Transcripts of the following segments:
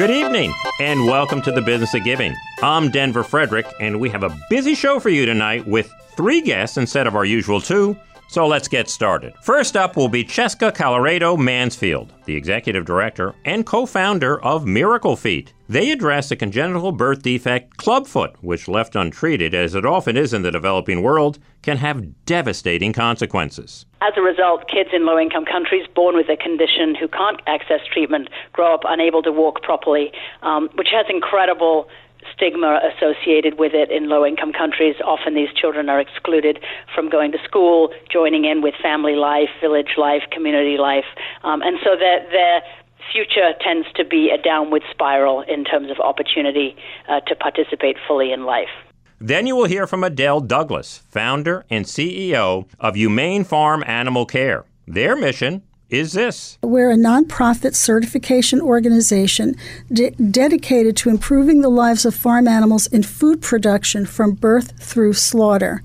Good evening, and welcome to the Business of Giving. I'm Denver Frederick, and we have a busy show for you tonight with three guests instead of our usual two. So let's get started. First up will be Cheska Colloredo Mansfield, the executive director and co founder of Miracle Feet. They address a congenital birth defect, clubfoot, which left untreated, as it often is in the developing world, can have devastating consequences. As a result, kids in low income countries born with a condition who can't access treatment grow up unable to walk properly, um, which has incredible stigma associated with it in low income countries. Often these children are excluded from going to school, joining in with family life, village life, community life. Um, and so their, their future tends to be a downward spiral in terms of opportunity uh, to participate fully in life. Then you will hear from Adele Douglass, founder and CEO of Humane Farm Animal Care. Their mission is this? We're a nonprofit certification organization de- dedicated to improving the lives of farm animals in food production from birth through slaughter.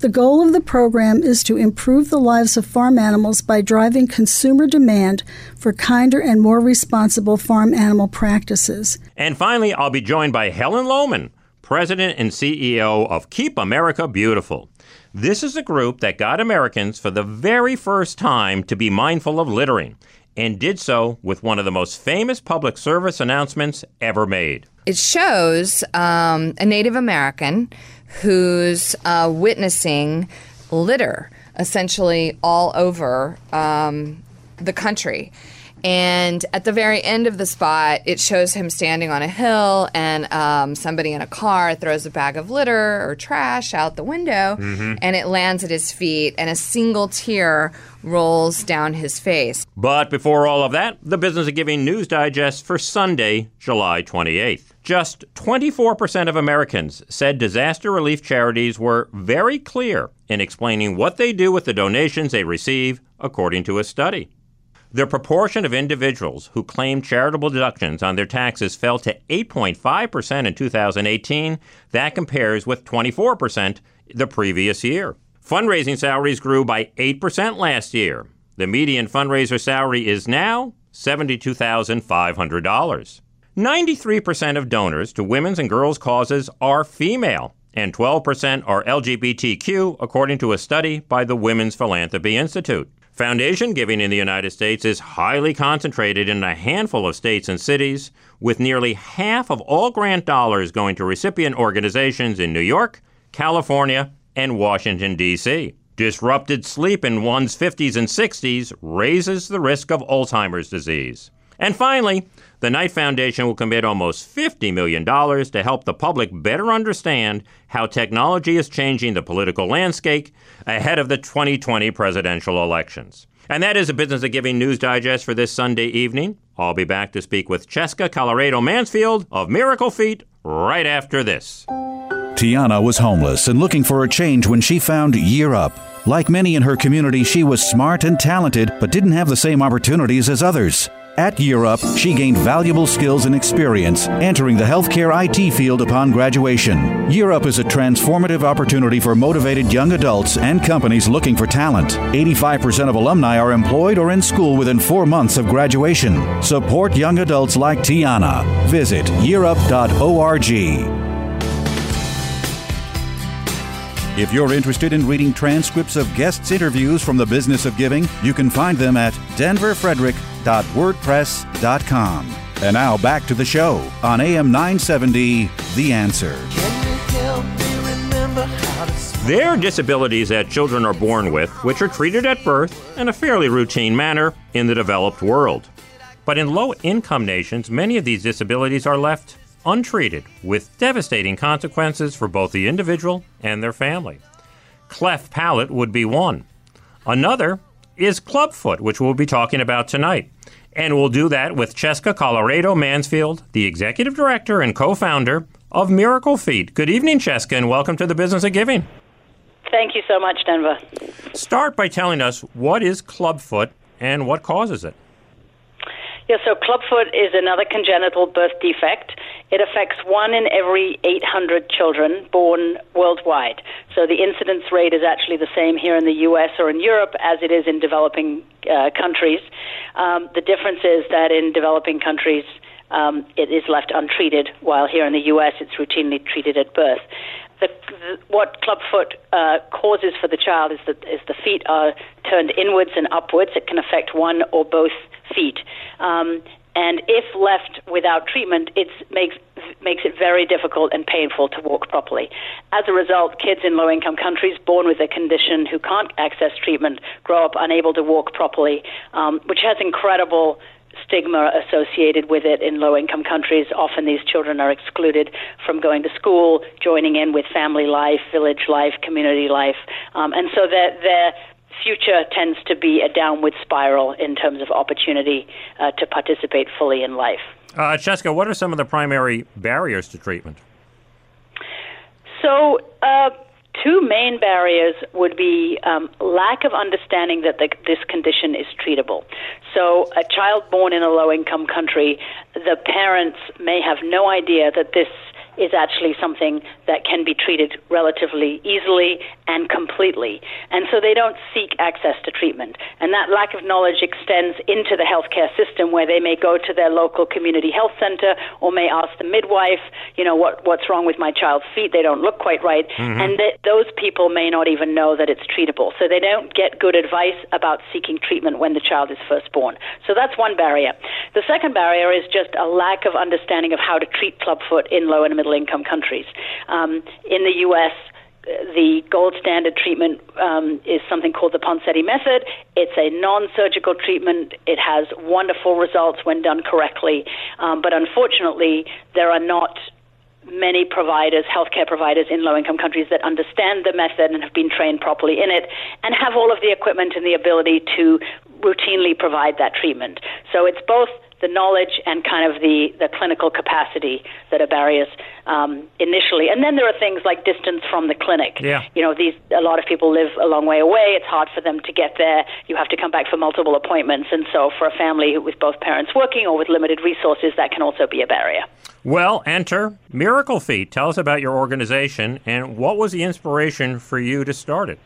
The goal of the program is to improve the lives of farm animals by driving consumer demand for kinder and more responsible farm animal practices. And finally, I'll be joined by Helen Lowman, President and CEO of Keep America Beautiful. This is a group that got Americans for the very first time to be mindful of littering and did so with one of the most famous public service announcements ever made. It shows um, a Native American who's uh, witnessing litter essentially all over um, the country. And at the very end of the spot, it shows him standing on a hill, and um, somebody in a car throws a bag of litter or trash out the window, mm-hmm. and it lands at his feet, and a single tear rolls down his face. But before all of that, the Business of Giving News Digest for Sunday, July 28th. Just 24% of Americans said disaster relief charities were very clear in explaining what they do with the donations they receive, according to a study. The proportion of individuals who claim charitable deductions on their taxes fell to 8.5% in 2018. That compares with 24% the previous year. Fundraising salaries grew by 8% last year. The median fundraiser salary is now $72,500. 93% of donors to women's and girls' causes are female, and 12% are LGBTQ, according to a study by the Women's Philanthropy Institute. Foundation giving in the United States is highly concentrated in a handful of states and cities, with nearly half of all grant dollars going to recipient organizations in New York, California, and Washington, D.C. Disrupted sleep in one's 50s and 60s raises the risk of Alzheimer's disease. And finally, the Knight Foundation will commit almost $50 million to help the public better understand how technology is changing the political landscape ahead of the 2020 presidential elections. And that is a Business of Giving News Digest for this Sunday evening. I'll be back to speak with Cheska Colloredo Mansfield of Miracle Feet right after this. Tiana was homeless and looking for a change when she found Year Up. Like many in her community, she was smart and talented, but didn't have the same opportunities as others. At Up, she gained valuable skills and experience, entering the healthcare IT field upon graduation. Up is a transformative opportunity for motivated young adults and companies looking for talent. 85% of alumni are employed or in school within four months of graduation. Support young adults like Tiana. Visit yearup.org. If you're interested in reading transcripts of guests' interviews from the business of giving, you can find them at denverfrederick.com www.wordpress.com. And now back to the show on AM 970, The Answer. There are disabilities that children are born with, which are treated at birth in a fairly routine manner in the developed world. But in low income nations, many of these disabilities are left untreated, with devastating consequences for both the individual and their family. Cleft palate would be one. Another is clubfoot, which we'll be talking about tonight. And we'll do that with Cheska Colloredo Mansfield, the executive director and co founder of Miracle Feet. Good evening, Cheska, and welcome to the Business of Giving. Thank you so much, Denver. Start by telling us what is clubfoot and what causes it. Yeah, so clubfoot is another congenital birth defect. It affects one in every 800 children born worldwide. So the incidence rate is actually the same here in the U.S. or in Europe as it is in developing uh, countries. Um, the difference is that in developing countries, um, it is left untreated, while here in the U.S. it's routinely treated at birth. The, the, what clubfoot uh, causes for the child is that is the feet are turned inwards and upwards. It can affect one or both feet. Um, and if left without treatment, it makes makes it very difficult and painful to walk properly. As a result, kids in low-income countries born with a condition who can't access treatment grow up unable to walk properly, um, which has incredible stigma associated with it in low income countries. Often these children are excluded from going to school, joining in with family life, village life, community life. Um, and so their, their future tends to be a downward spiral in terms of opportunity uh, to participate fully in life. Uh, Cheska, what are some of the primary barriers to treatment? So, uh, two main barriers would be um, lack of understanding that the, this condition is treatable. So, a child born in a low income country, the parents may have no idea that this is actually something that can be treated relatively easily and completely. And so they don't seek access to treatment. And that lack of knowledge extends into the healthcare system where they may go to their local community health center or may ask the midwife, you know, what, what's wrong with my child's feet? They don't look quite right. Mm-hmm. And th- those people may not even know that it's treatable. So they don't get good advice about seeking treatment when the child is first born. So that's one barrier. The second barrier is just a lack of understanding of how to treat clubfoot in low and middle income countries. Um, in the U.S., the gold standard treatment um, is something called the Ponseti method. It's a non surgical treatment. It has wonderful results when done correctly. Um, but unfortunately, there are not many providers, healthcare providers in low income countries that understand the method and have been trained properly in it and have all of the equipment and the ability to routinely provide that treatment. So it's both the knowledge and kind of the, the clinical capacity that are barriers um, initially. And then there are things like distance from the clinic. Yeah. You know, these a lot of people live a long way away. It's hard for them to get there. You have to come back for multiple appointments. And so for a family with both parents working or with limited resources, that can also be a barrier. Well, enter Miracle Feet. Tell us about your organization and what was the inspiration for you to start it?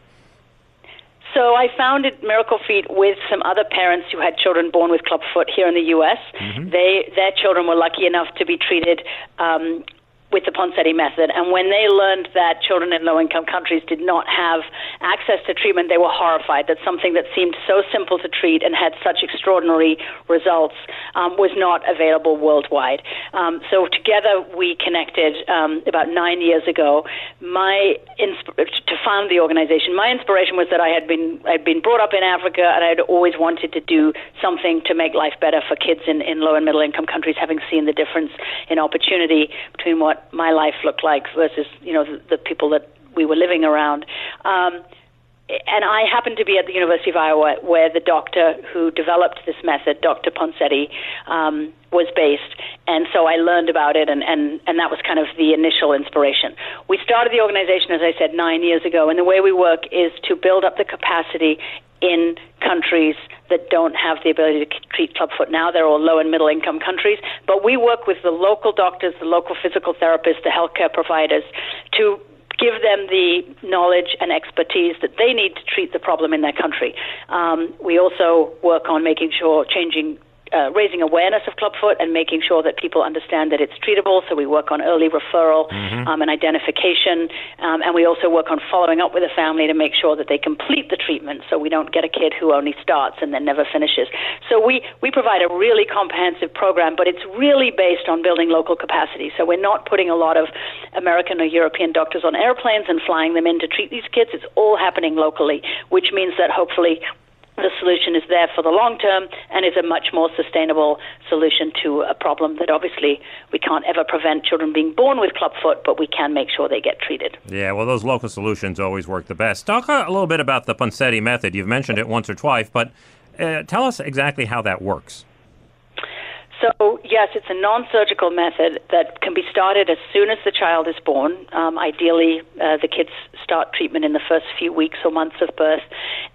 So I founded Miracle Feet with some other parents who had children born with clubfoot here in the U.S. Mm-hmm. They their children were lucky enough to be treated um, with the Ponseti method. And when they learned that children in low income countries did not have access to treatment, they were horrified that something that seemed so simple to treat and had such extraordinary results um, was not available worldwide. Um, so together we connected um, about nine years ago. My insp- to found the organization. My inspiration was that I had been I'd been brought up in Africa and I had always wanted to do something to make life better for kids in, in low and middle income countries, having seen the difference in opportunity between what my life looked like versus you know the, the people that we were living around. Um, and I happened to be at the University of Iowa, where the doctor who developed this method, Dr. Ponseti, um, was based. And so I learned about it, and, and, and that was kind of the initial inspiration. We started the organization, as I said, nine years ago, and the way we work is to build up the capacity in countries that don't have the ability to treat clubfoot now. They're all low and middle income countries. But we work with the local doctors, the local physical therapists, the healthcare providers to give them the knowledge and expertise that they need to treat the problem in their country. Um, we also work on making sure changing uh, raising awareness of clubfoot and making sure that people understand that it's treatable. So we work on early referral mm-hmm. um, and identification, um, and we also work on following up with a family to make sure that they complete the treatment. So we don't get a kid who only starts and then never finishes. So we we provide a really comprehensive program, but it's really based on building local capacity. So we're not putting a lot of American or European doctors on airplanes and flying them in to treat these kids. It's all happening locally, which means that hopefully the solution is there for the long term and is a much more sustainable solution to a problem that obviously we can't ever prevent children being born with clubfoot, but we can make sure they get treated. Yeah, well, those local solutions always work the best. Talk a little bit about the Ponseti method. You've mentioned it once or twice, but uh, tell us exactly how that works. So, yes, it's a non surgical method that can be started as soon as the child is born. Um, ideally, uh, the kids start treatment in the first few weeks or months of birth.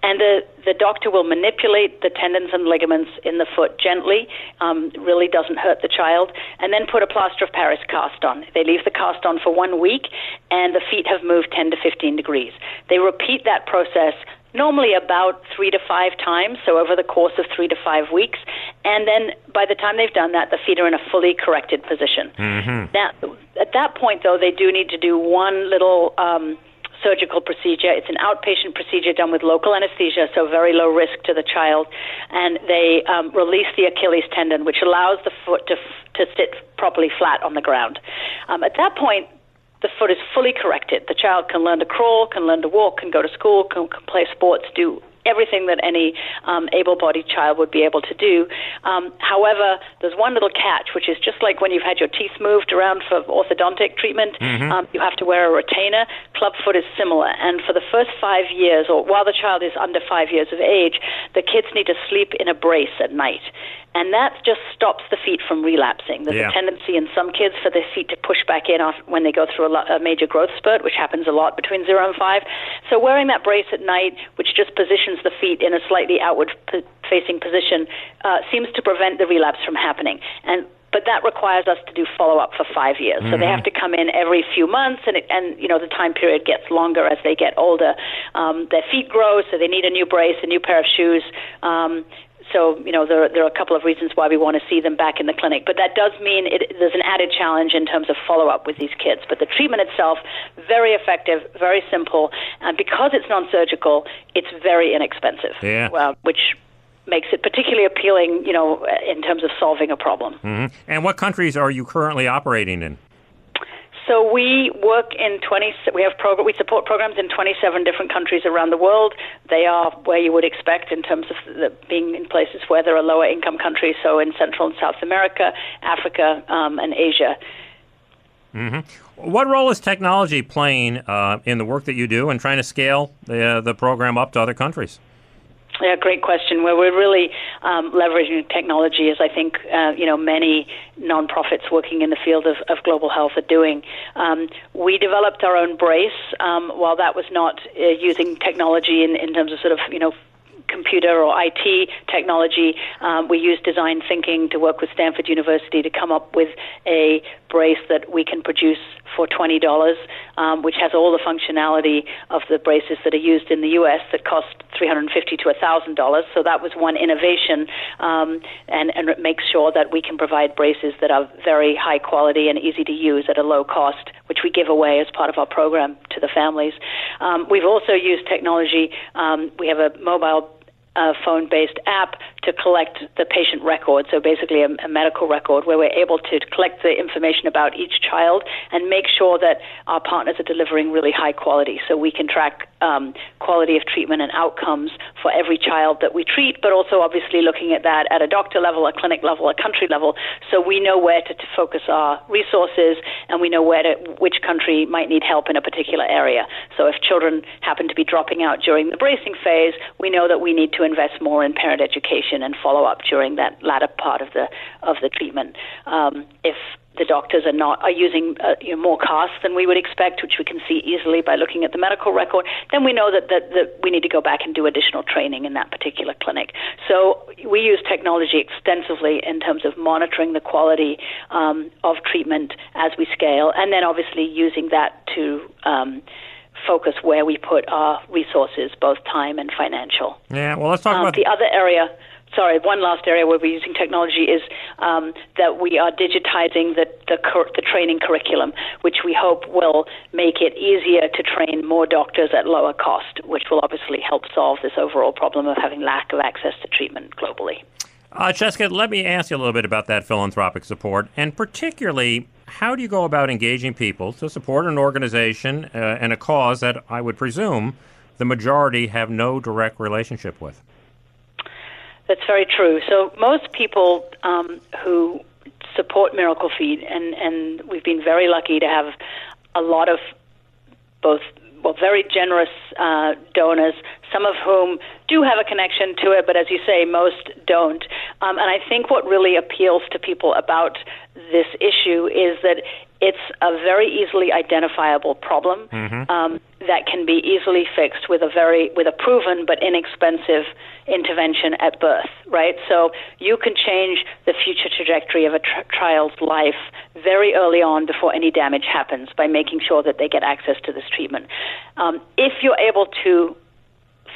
And the, the doctor will manipulate the tendons and ligaments in the foot gently, um, really doesn't hurt the child, and then put a plaster of Paris cast on. They leave the cast on for one week, and the feet have moved 10 to 15 degrees. They repeat that process normally about three to five times, so over the course of three to five weeks. And then by the time they've done that, the feet are in a fully corrected position. Mm-hmm. Now, at that point, though, they do need to do one little. Um, surgical procedure. It's an outpatient procedure done with local anesthesia, so very low risk to the child. And they um, release the Achilles tendon, which allows the foot to, to sit properly flat on the ground. Um, at that point, the foot is fully corrected. The child can learn to crawl, can learn to walk, can go to school, can, can play sports, do everything that any um, able-bodied child would be able to do. Um, however, there's one little catch, which is just like when you've had your teeth moved around for orthodontic treatment, Mm-hmm. um, you have to wear a retainer. Clubfoot is similar, and for the first five years, or while the child is under five years of age, the kids need to sleep in a brace at night. And that just stops the feet from relapsing. There's Yeah. a tendency in some kids for their feet to push back in after, when they go through a, lo- a major growth spurt, which happens a lot between zero and five. So wearing that brace at night, which just positions the feet in a slightly outward p- facing position, uh, seems to prevent the relapse from happening. And but that requires us to do follow up for five years. So they have to come in every few months, and it, and you know the time period gets longer as they get older. Um, their feet grow, so they need a new brace, a new pair of shoes. Um, so you know there there are a couple of reasons why we want to see them back in the clinic, but that does mean it, there's an added challenge in terms of follow up with these kids. But the treatment itself very effective, very simple, and because it's non-surgical, it's very inexpensive. Yeah. Well, which makes it particularly appealing, you know, in terms of solving a problem. Mm-hmm. And what countries are you currently operating in? So we work in 20. We have progr- We support programs in 27 different countries around the world. They are where you would expect in terms of the, being in places where there are lower income countries. So in Central and South America, Africa, um, and Asia. What role is technology playing uh, in the work that you do and trying to scale the, uh, the program up to other countries? Yeah, great question. Where we're really um, leveraging technology, as I think uh, you know many nonprofits working in the field of, of global health are doing. Um, we developed our own brace. Um, while that was not uh, using technology in, in terms of sort of you know computer or IT technology. Um, we use design thinking to work with Stanford University to come up with a brace that we can produce for twenty dollars, um, which has all the functionality of the braces that are used in the U.S. that cost three hundred and fifty to thousand dollars. So that was one innovation, um, and and it makes sure that we can provide braces that are very high quality and easy to use at a low cost, which we give away as part of our program to the families. Um, we've also used technology. Um, we have a mobile uh, phone based app to collect the patient record, so basically a, a, medical record where we're able to collect the information about each child and make sure that our partners are delivering really high quality so we can track um, quality of treatment and outcomes for every child that we treat, but also obviously looking at that at a doctor level, a clinic level, a country level, so we know where to, to focus our resources and we know where to, which country might need help in a particular area. So if children happen to be dropping out during the bracing phase, we know that we need to invest more in parent education and follow up during that latter part of the of the treatment. Um, if the doctors are not are using uh, you know, more costs than we would expect, which we can see easily by looking at the medical record, then we know that, that, that we need to go back and do additional training in that particular clinic. So we use technology extensively in terms of monitoring the quality um, of treatment as we scale, and then obviously using that to um, focus where we put our resources, both time and financial. Yeah, well, let's talk Um, about the other area. Sorry, one last area where we're using technology is um, that we are digitizing the, the, cur- the training curriculum, which we hope will make it easier to train more doctors at lower cost, which will obviously help solve this overall problem of having lack of access to treatment globally. Uh, Cheska, let me ask you a little bit about that philanthropic support, and particularly, how do you go about engaging people to support an organization uh, and a cause that I would presume the majority have no direct relationship with? That's very true. So most people um, who support Miracle Feet, and, and we've been very lucky to have a lot of both well, very generous uh, donors, some of whom do have a connection to it, but as you say, most don't. Um, and I think what really appeals to people about this issue is that it's a very easily identifiable problem um, that can be easily fixed with a very with a proven but inexpensive intervention at birth. Right, so you can change the future trajectory of a tr- child's life very early on before any damage happens by making sure that they get access to this treatment. Um, if you're able to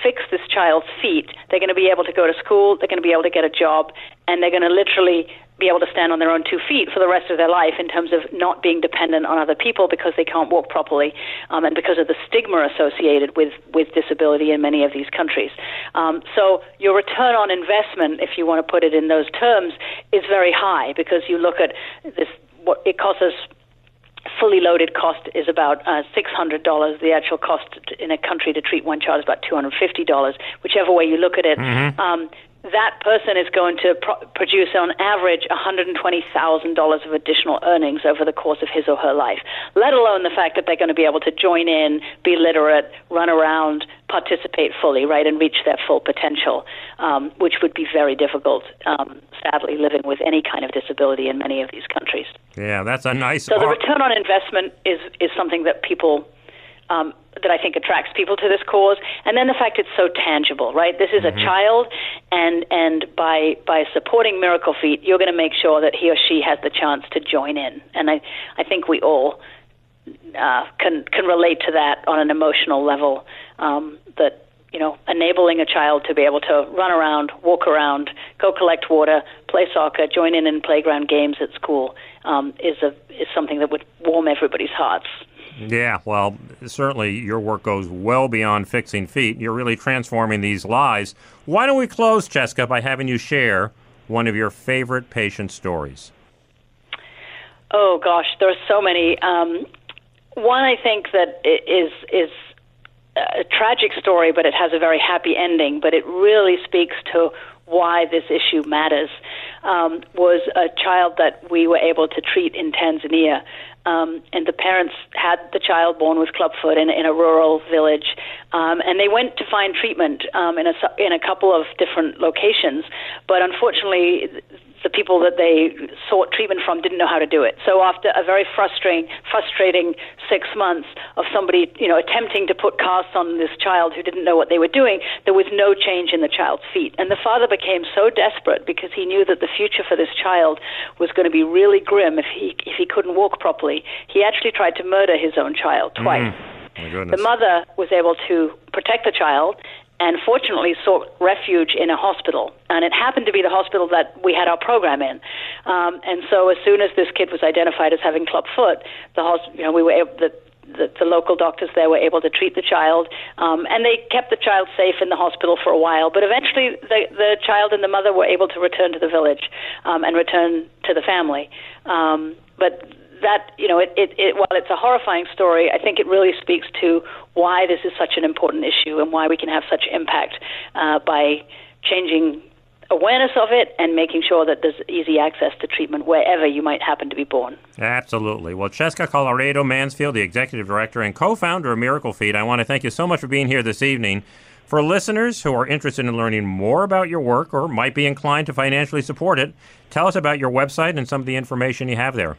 fix this child's feet, they're going to be able to go to school, they're going to be able to get a job, and they're going to literally be able to stand on their own two feet for the rest of their life in terms of not being dependent on other people because they can't walk properly um, and because of the stigma associated with, with disability in many of these countries. Um, so your return on investment, if you want to put it in those terms, is very high because you look at this, what it costs us fully loaded cost is about uh, $600. The actual cost in a country to treat one child is about $250, whichever way you look at it. Mm-hmm. Um, that person is going to pro- produce on average $120,000 of additional earnings over the course of his or her life, let alone the fact that they're going to be able to join in, be literate, run around, participate fully, right, and reach their full potential, um, which would be very difficult, um, sadly, living with any kind of disability in many of these countries. Yeah, that's a nice. So the return on investment is, is something that people um, that I think attracts people to this cause, and then the fact it's so tangible, right? This is mm-hmm. a child, and and by by supporting Miracle Feet, you're going to make sure that he or she has the chance to join in, and I I think we all uh, can can relate to that on an emotional level. Um, that you know, enabling a child to be able to run around, walk around, go collect water, play soccer, join in in playground games at school um, is a is something that would warm everybody's hearts. Yeah, well, certainly your work goes well beyond fixing feet. You're really transforming these lives. Why don't we close, Jessica, by having you share one of your favorite patient stories? Oh gosh, there are so many. Um, one I think that is is a tragic story, but it has a very happy ending. But it really speaks to why this issue matters. Um, was a child that we were able to treat in Tanzania um, and the parents had the child born with clubfoot in, in a rural village, um, and they went to find treatment um, in a in a couple of different locations, but unfortunately, the people that they sought treatment from didn't know how to do it. So after a very frustrating, frustrating six months of somebody, you know, attempting to put casts on this child who didn't know what they were doing, there was no change in the child's feet. And the father became so desperate because he knew that the future for this child was going to be really grim if he if he couldn't walk properly. He actually tried to murder his own child twice. Mm. The mother was able to protect the child and fortunately sought refuge in a hospital. And it happened to be the hospital that we had our program in. Um, and so as soon as this kid was identified as having club foot, the hosp- you know, we were able, the, the, the local doctors there were able to treat the child, um, and they kept the child safe in the hospital for a while. But eventually, the, the child and the mother were able to return to the village um, and return to the family. Um, but that you know, it, it, it, while it's a horrifying story, I think it really speaks to why this is such an important issue and why we can have such impact uh, by changing awareness of it and making sure that there's easy access to treatment wherever you might happen to be born. Absolutely. Well, Cheska Colloredo Mansfield, the executive director and co-founder of Miracle Feet, I want to thank you so much for being here this evening. For listeners who are interested in learning more about your work or might be inclined to financially support it, tell us about your website and some of the information you have there.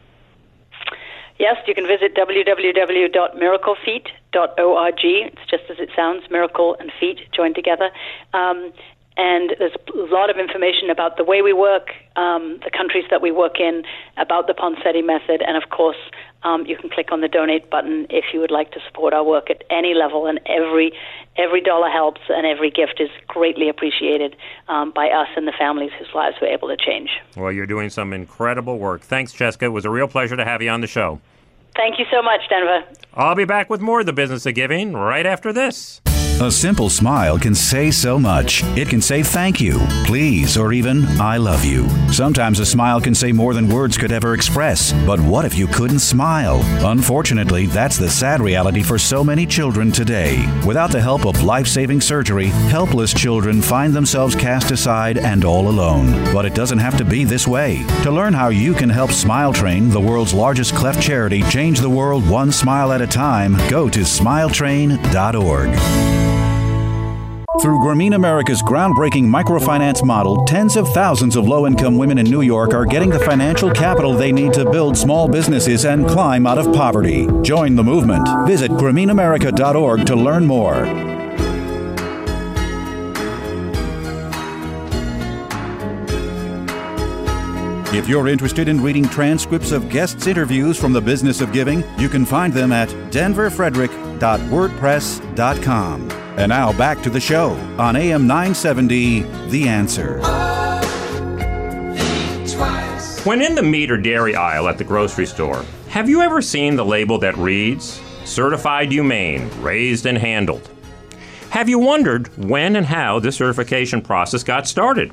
Yes, you can visit www.miraclefeet.org. It's just as it sounds, miracle and feet joined together. Um, and there's a lot of information about the way we work, um, the countries that we work in, about the Ponseti method, and of course, um, you can click on the donate button if you would like to support our work at any level. And every every dollar helps, and every gift is greatly appreciated um, by us and the families whose lives we're able to change. Well, you're doing some incredible work. Thanks, Jessica. It was a real pleasure to have you on the show. Thank you so much, Denver. I'll be back with more of the business of giving right after this. A simple smile can say so much. It can say thank you, please, or even I love you. Sometimes a smile can say more than words could ever express. But what if you couldn't smile? Unfortunately, that's the sad reality for so many children today. Without the help of life saving surgery, helpless children find themselves cast aside and all alone. But it doesn't have to be this way. To learn how you can help Smile Train, the world's largest cleft charity, change the world one smile at a time, go to smiletrain.org. Through Grameen America's groundbreaking microfinance model, tens of thousands of low income women in New York are getting the financial capital they need to build small businesses and climb out of poverty. Join the movement. Visit GrameenAmerica.org to learn more. If you're interested in reading transcripts of guests' interviews from the business of giving, you can find them at denverfrederick.com humane.wordpress.com. And now back to the show on AM 970 The Answer. When in the meat or dairy aisle at the grocery store, have you ever seen the label that reads, Certified Humane, Raised and Handled? Have you wondered when and how the certification process got started?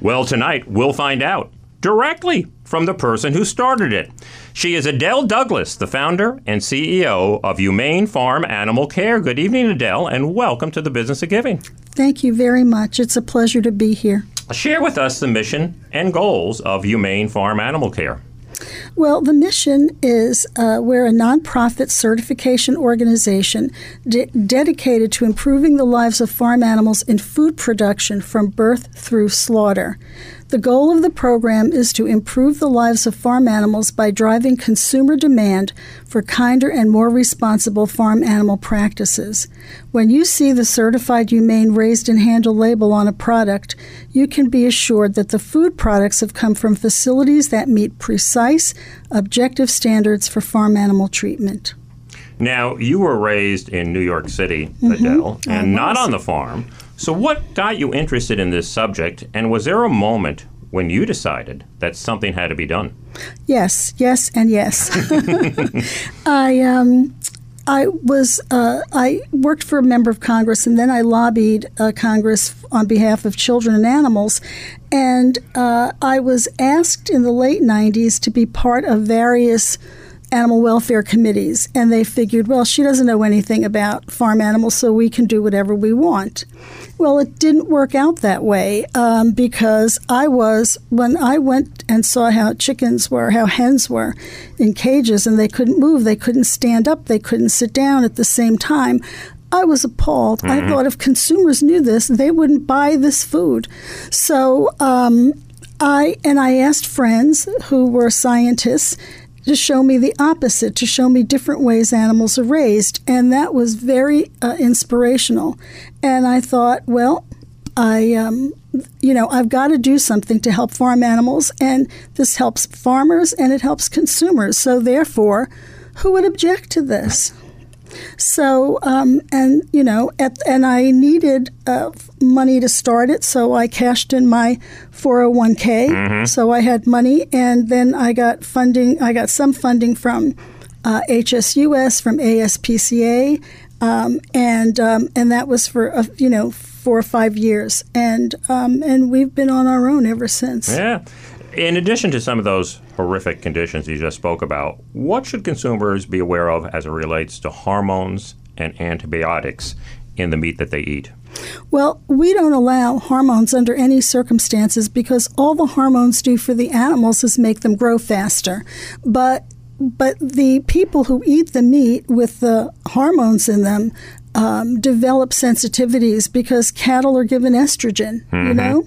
Well, tonight we'll find out directly from the person who started it. She is Adele Douglass, the founder and CEO of Humane Farm Animal Care. Good evening, Adele, and welcome to the Business of Giving. Thank you very much. It's a pleasure to be here. Share with us the mission and goals of Humane Farm Animal Care. Well, the mission is uh, we're a nonprofit certification organization de- dedicated to improving the lives of farm animals in food production from birth through slaughter. The goal of the program is to improve the lives of farm animals by driving consumer demand for kinder and more responsible farm animal practices. When you see the certified humane raised and handled label on a product, you can be assured that the food products have come from facilities that meet precise, objective standards for farm animal treatment. Now, you were raised in New York City, mm-hmm. Adele, and not on the farm. So, what got you interested in this subject, and was there a moment when you decided that something had to be done? Yes, yes, and yes. I um, I was uh, I worked for a member of Congress, and then I lobbied uh, Congress on behalf of children and animals, and uh, I was asked in the late '90s to be part of various animal welfare committees, and they figured, well, she doesn't know anything about farm animals, so we can do whatever we want. Well, it didn't work out that way um, because I was, when I went and saw how chickens were, how hens were in cages, and they couldn't move, they couldn't stand up, they couldn't sit down at the same time. I was appalled. Mm-hmm. I thought if consumers knew this, they wouldn't buy this food. So, um, I and I asked friends who were scientists to show me the opposite, to show me different ways animals are raised. And that was very uh, inspirational. And I thought, well, I, um, you know, I've got to do something to help farm animals, and this helps farmers and it helps consumers. So, therefore, who would object to this? So, um, and you know, at, and I needed uh, money to start it, so I cashed in my 401k. Mm-hmm. So I had money, and then I got funding. I got some funding from uh, HSUS, from ASPCA, um, and um, and that was for uh, you know four or five years, and um, and we've been on our own ever since. Yeah. In addition to some of those horrific conditions you just spoke about, what should consumers be aware of as it relates to hormones and antibiotics in the meat that they eat? Well, we don't allow hormones under any circumstances because all the hormones do for the animals is make them grow faster. But but the people who eat the meat with the hormones in them um, develop sensitivities because cattle are given estrogen, mm-hmm. you know?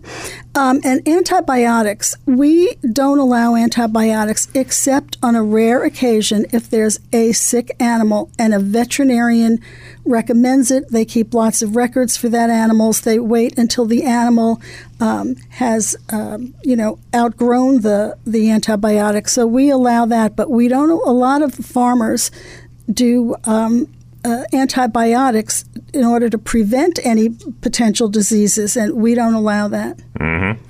Um, and antibiotics, we don't allow antibiotics except on a rare occasion if there's a sick animal and a veterinarian recommends it. They keep lots of records for that animals. They wait until the animal um, has, um, you know, outgrown the, the antibiotic. So we allow that, but we don't, a lot of farmers do um, uh, antibiotics in order to prevent any potential diseases, and we don't allow that. Mm-hmm.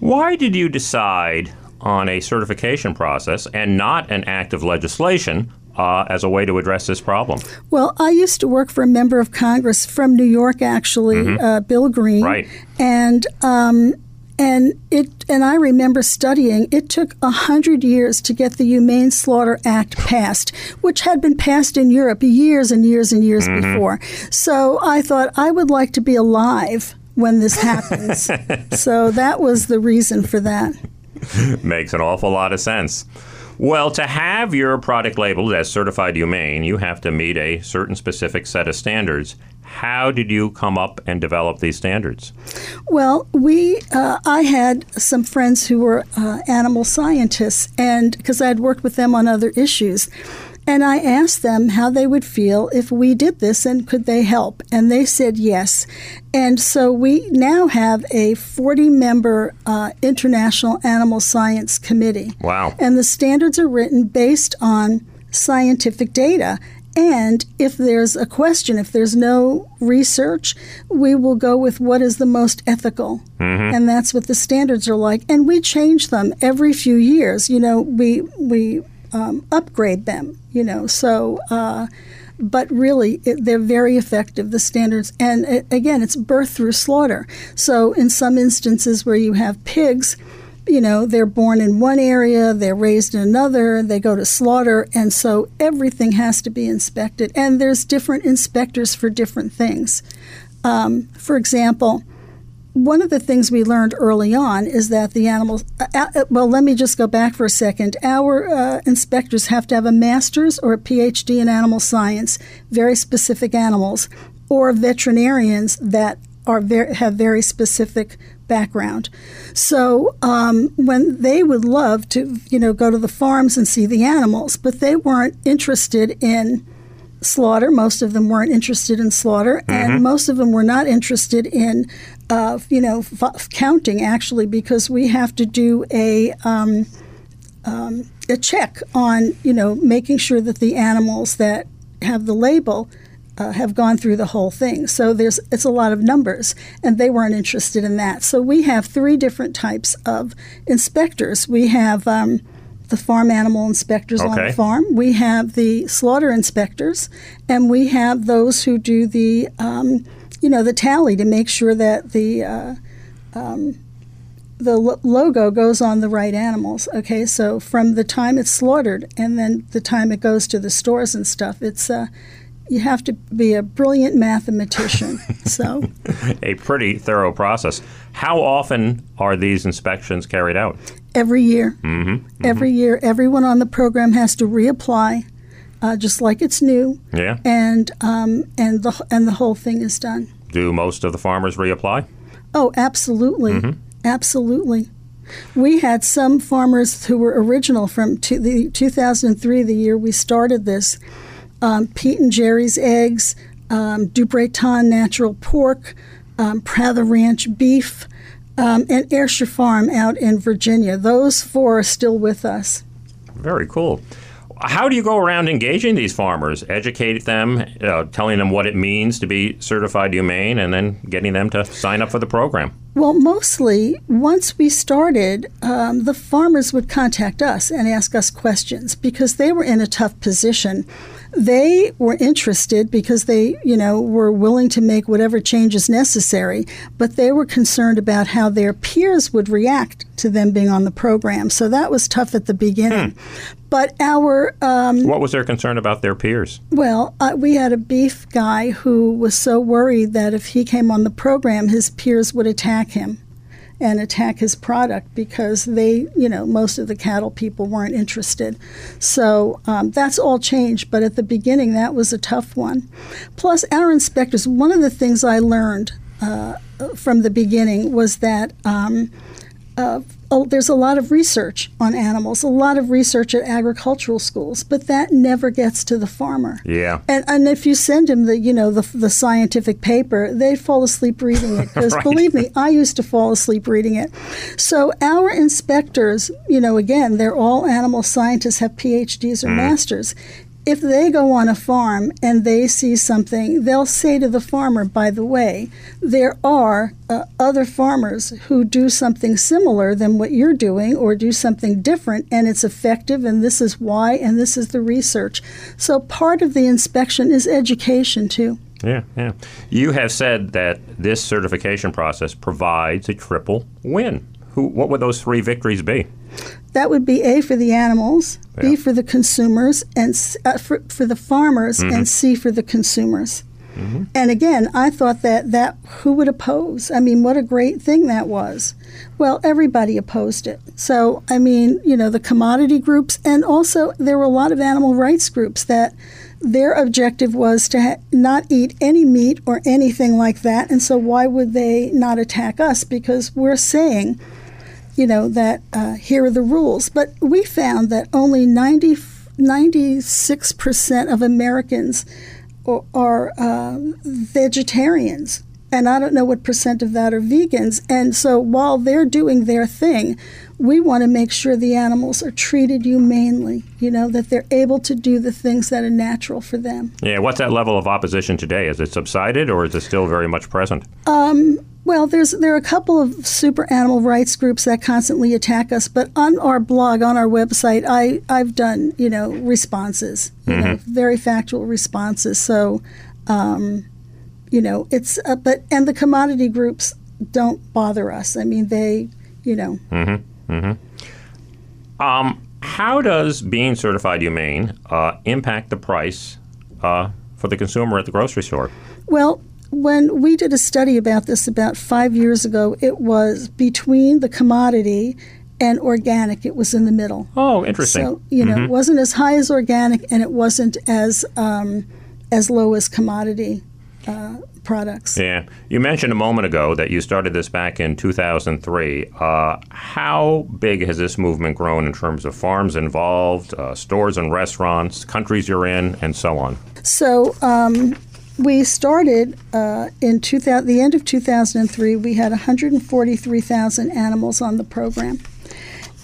Why did you decide on a certification process and not an act of legislation uh, as a way to address this problem? Well, I used to work for a member of Congress from New York, actually, mm-hmm. uh, Bill Green. Right. And um, and it and I remember studying. It took a hundred years to get the Humane Slaughter Act passed, which had been passed in Europe years and years and years mm-hmm. before. So I thought I would like to be alive when this happens. so that was the reason for that. Makes an awful lot of sense. Well, to have your product labeled as certified humane, you have to meet a certain specific set of standards. How did you come up and develop these standards? Well, we uh, I had some friends who were uh, animal scientists, and because I had worked with them on other issues, and I asked them how they would feel if we did this and could they help? And they said yes. And so we now have a 40 member uh, International Animal Science Committee. Wow. And the standards are written based on scientific data. And if there's a question, if there's no research, we will go with what is the most ethical. Mm-hmm. And that's what the standards are like. And we change them every few years. You know, we, we um, upgrade them, you know. So, uh, but really, it, they're very effective, the standards. And it, again, it's birth through slaughter. So, in some instances where you have pigs, you know, they're born in one area, they're raised in another, they go to slaughter, and so everything has to be inspected. And there's different inspectors for different things. Um, for example, one of the things we learned early on is that the animals, uh, uh, well, let me just go back for a second. Our uh, inspectors have to have a master's or a PhD in animal science, very specific animals, or veterinarians that are very, have very specific background. So um, when they would love to, you know, go to the farms and see the animals, but they weren't interested in slaughter. Most of them weren't interested in slaughter, and most of them were not interested in, uh, you know, f- counting actually, because we have to do a. Um, um, a check on, you know, making sure that the animals that have the label uh, have gone through the whole thing. So there's it's a lot of numbers, and they weren't interested in that. So we have three different types of inspectors. We have um, the farm animal inspectors on the farm. We have the slaughter inspectors, and we have those who do the um, you know the tally to make sure that the uh, um, the lo- logo goes on the right animals. Okay, so from the time it's slaughtered and then the time it goes to the stores and stuff, it's uh, you have to be a brilliant mathematician. so A pretty thorough process. How often are these inspections carried out? every year, every year, everyone on the program has to reapply, uh, just like it's new, Yeah. and um, and the and the whole thing is done. Do most of the farmers reapply? Oh, absolutely. Absolutely. We had some farmers who were original from two, the 2003, the year we started this. Um, Pete and Jerry's eggs, um, Dubreton natural pork, um, Prather Ranch beef, um, and Ayrshire Farm out in Virginia. Those four are still with us. Very cool. How do you go around engaging these farmers, educate them, uh, telling them what it means to be certified humane, and then getting them to sign up for the program? Well, mostly, once we started, um, the farmers would contact us and ask us questions because they were in a tough position. They were interested because they, you know, were willing to make whatever changes necessary, but they were concerned about how their peers would react to them being on the program. So that was tough at the beginning. But our um, What was their concern about their peers? well, uh, we had a beef guy who was so worried that if he came on the program, his peers would attack him and attack his product because they, you know, most of the cattle people weren't interested. So um, that's all changed, but at the beginning, that was a tough one. Plus, our inspectors, one of the things I learned uh, from the beginning was that. Um, uh, oh, there's a lot of research on animals, a lot of research at agricultural schools, but that never gets to the farmer. Yeah. And, and if you send them the, you know, the, the scientific paper, they fall asleep reading it. Because Right. believe me, I used to fall asleep reading it. So our inspectors, you know, again, they're all animal scientists, have PhDs or masters. If they go on a farm and they see something, they'll say to the farmer, by the way, there are uh, other farmers who do something similar than what you're doing or do something different, and it's effective, and this is why, and this is the research. So part of the inspection is education, too. Yeah, yeah. You have said that this certification process provides a triple win. Who, what would those three victories be? That would be A for the animals, Yeah. B for the consumers, and uh, for, for the farmers, and C for the consumers. And again, I thought that that who would oppose? I mean, what a great thing that was. Well, everybody opposed it. So, I mean, you know, the commodity groups, and also there were a lot of animal rights groups that their objective was to ha- not eat any meat or anything like that. And so, why would they not attack us? Because we're saying you know, that uh, here are the rules. But we found that only 90, 96% of Americans are, uh, vegetarians. And I don't know what percent of that are vegans. And so while they're doing their thing, we want to make sure the animals are treated humanely, you know, that they're able to do the things that are natural for them. Yeah, what's that level of opposition today? Is it subsided or is it still very much present? Um, well, there's there are a couple of super animal rights groups that constantly attack us, but on our blog, on our website, I I've done you know responses, you mm-hmm. know, very factual responses. So, um, you know, it's uh, but and the commodity groups don't bother us. I mean, they, you know. Mm-hmm. Mm-hmm. Um, how does being certified humane uh, impact the price uh, for the consumer at the grocery store? Well, when we did a study about this about five years ago, it was between the commodity and organic. It was in the middle. Oh, interesting. So you know, mm-hmm. it wasn't as high as organic, and it wasn't as um, as low as commodity uh, products. Yeah, you mentioned a moment ago that you started this back in 2003. Uh, how big has this movement grown in terms of farms involved, uh, stores and restaurants, countries you're in, and so on? So. Um, we started uh, in 2000, the end of 2003. We had 143,000 animals on the program.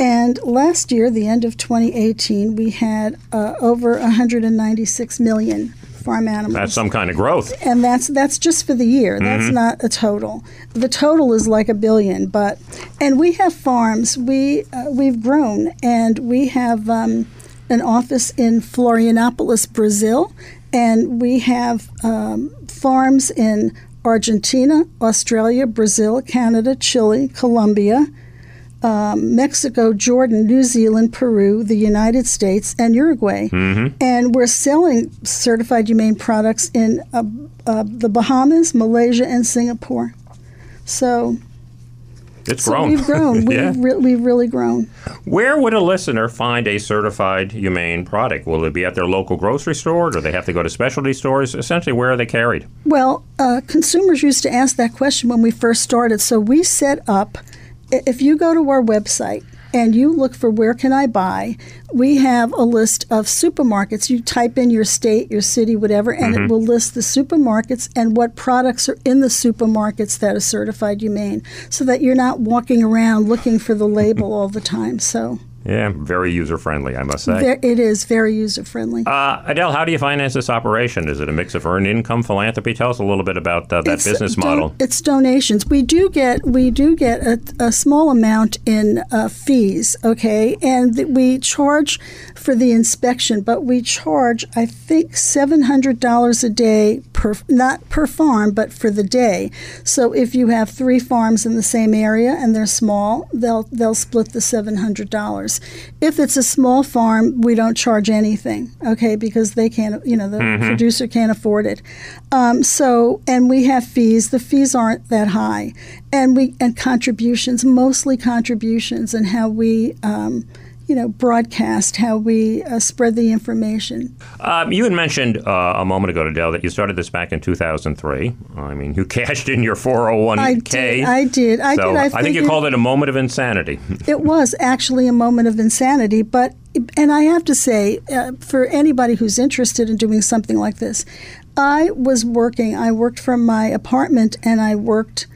And last year, the end of 2018, we had uh, over 196 million farm animals. That's some kind of growth. And that's that's just for the year. That's mm-hmm. not a total. The total is like a billion. But and we have farms. We uh, we've grown, and we have um, an office in Florianopolis, Brazil, and we have um, farms in Argentina, Australia, Brazil, Canada, Chile, Colombia, um, Mexico, Jordan, New Zealand, Peru, the United States, and Uruguay. Mm-hmm. And we're selling certified humane products in uh, uh, the Bahamas, Malaysia, and Singapore. So it's so grown. We've grown. We've, yeah. re- we've really grown. Where would a listener find a certified humane product? Will it be at their local grocery store? Do they have to go to specialty stores? Essentially, where are they carried? Well, uh, consumers used to ask that question when we first started. So we set up, if you go to our website, and you look for where can I buy, we have a list of supermarkets. You type in your state, your city, whatever, and mm-hmm. it will list the supermarkets and what products are in the supermarkets that are certified humane so that you're not walking around looking for the label all the time. So yeah, very user friendly, I must say. It is very user friendly. Uh, Adele, how do you finance this operation? Is it a mix of earned income philanthropy? Tell us a little bit about uh, that it's business model. Don- it's donations. We do get we do get a, a small amount in uh, fees, okay, and th- we charge for the inspection, but we charge I think seven hundred dollars a day per not per farm, but for the day. So if you have three farms in the same area and they're small, they'll they'll split the seven hundred dollars. If it's a small farm, we don't charge anything, okay, because they can't, you know, the mm-hmm. producer can't afford it. Um, so, and we have fees. The fees aren't that high, and we and contributions, mostly contributions, and how we. Um, you know, broadcast how we uh, spread the information. Um, you had mentioned uh, a moment ago, Adele, that you started this back in 2003. I mean, you cashed in your 401k. I did. I did. I, so did. I, I think you called it a moment of insanity. it was actually a moment of insanity, but and I have to say, uh, for anybody who's interested in doing something like this, I was working. I worked from my apartment, and I worked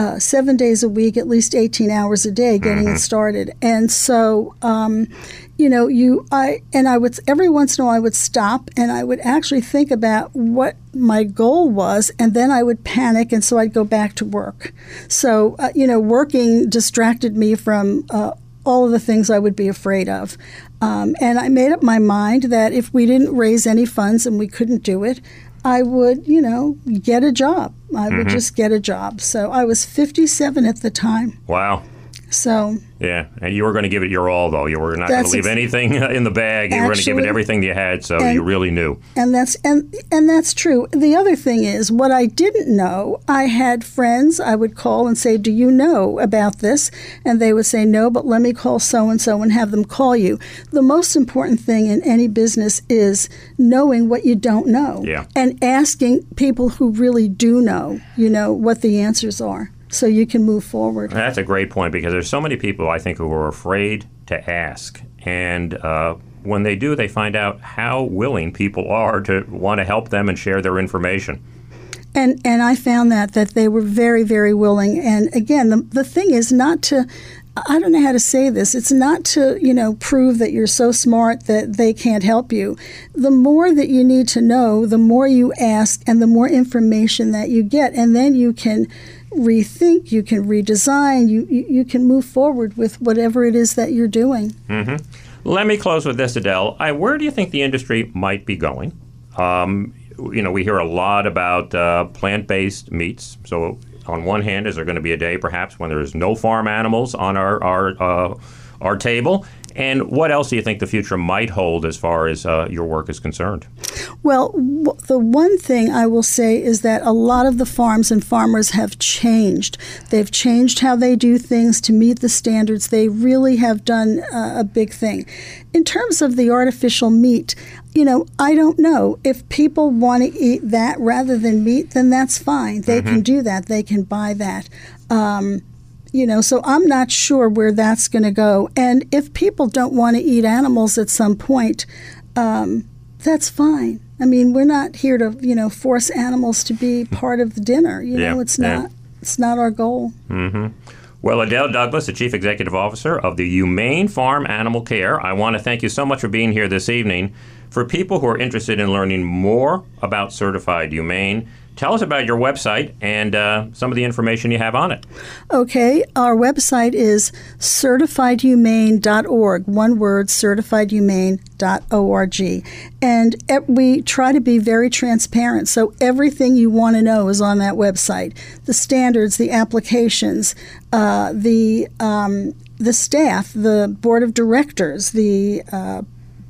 uh, seven days a week, at least 18 hours a day getting mm-hmm. it started. And so, um, you know, you, I, and I would, every once in a while I would stop and I would actually think about what my goal was, and then I would panic, and so I'd go back to work. So, uh, you know, working distracted me from uh, all of the things I would be afraid of. Um, and I made up my mind that if we didn't raise any funds and we couldn't do it, I would, you know, get a job. I mm-hmm. would just get a job. So I was 57 at the time. Wow. So yeah, and you were going to give it your all, though. You were not going to leave ex- anything uh, in the bag. You were going to give it everything you had. So and, you really knew. And that's and and that's true. The other thing is, what I didn't know, I had friends I would call and say, "Do you know about this?" And they would say, "No, but let me call so and so and have them call you." The most important thing in any business is knowing what you don't know, yeah. and asking people who really do know, you know, what the answers are so you can move forward. That's a great point because there's so many people I think who are afraid to ask, and uh, when they do, they find out how willing people are to want to help them and share their information. And And I found that that they were very very willing. And again, the the thing is not to I don't know how to say this. It's not to, you know, prove that you're so smart that they can't help you. The more that you need to know, the more you ask and the more information that you get. And then you can rethink, you can redesign, you, you, can move forward with whatever it is that you're doing. Mm-hmm. Let me close with this, Adele. I, where do you think the industry might be going? Um, you know, we hear a lot about uh, plant based meats. So on one hand, is there going to be a day perhaps when there's no farm animals on our our uh, our table? And what else do you think the future might hold as far as uh, your work is concerned? Well, w- the one thing I will say is that a lot of the farms and farmers have changed. They've changed how they do things to meet the standards. They really have done uh, a big thing. In terms of the artificial meat, you know, I don't know. If people want to eat that rather than meat, then that's fine. They mm-hmm. can do that. They can buy that. Um, you know, so I'm not sure where that's going to go. And if people don't want to eat animals at some point, um, that's fine. I mean, we're not here to, you know, force animals to be part of the dinner. You yeah, know, it's yeah. not it's not our goal. Mm-hmm. Well, Adele Douglass, the Chief Executive Officer of the Humane Farm Animal Care, I want to thank you so much for being here this evening. For people who are interested in learning more about Certified Humane, tell us about your website and uh, some of the information you have on it. Okay, our website is certifiedhumane.org, one word, certifiedhumane.org. And we try to be very transparent, so everything you want to know is on that website the standards, the applications, uh, the um, the staff, the board of directors, the uh,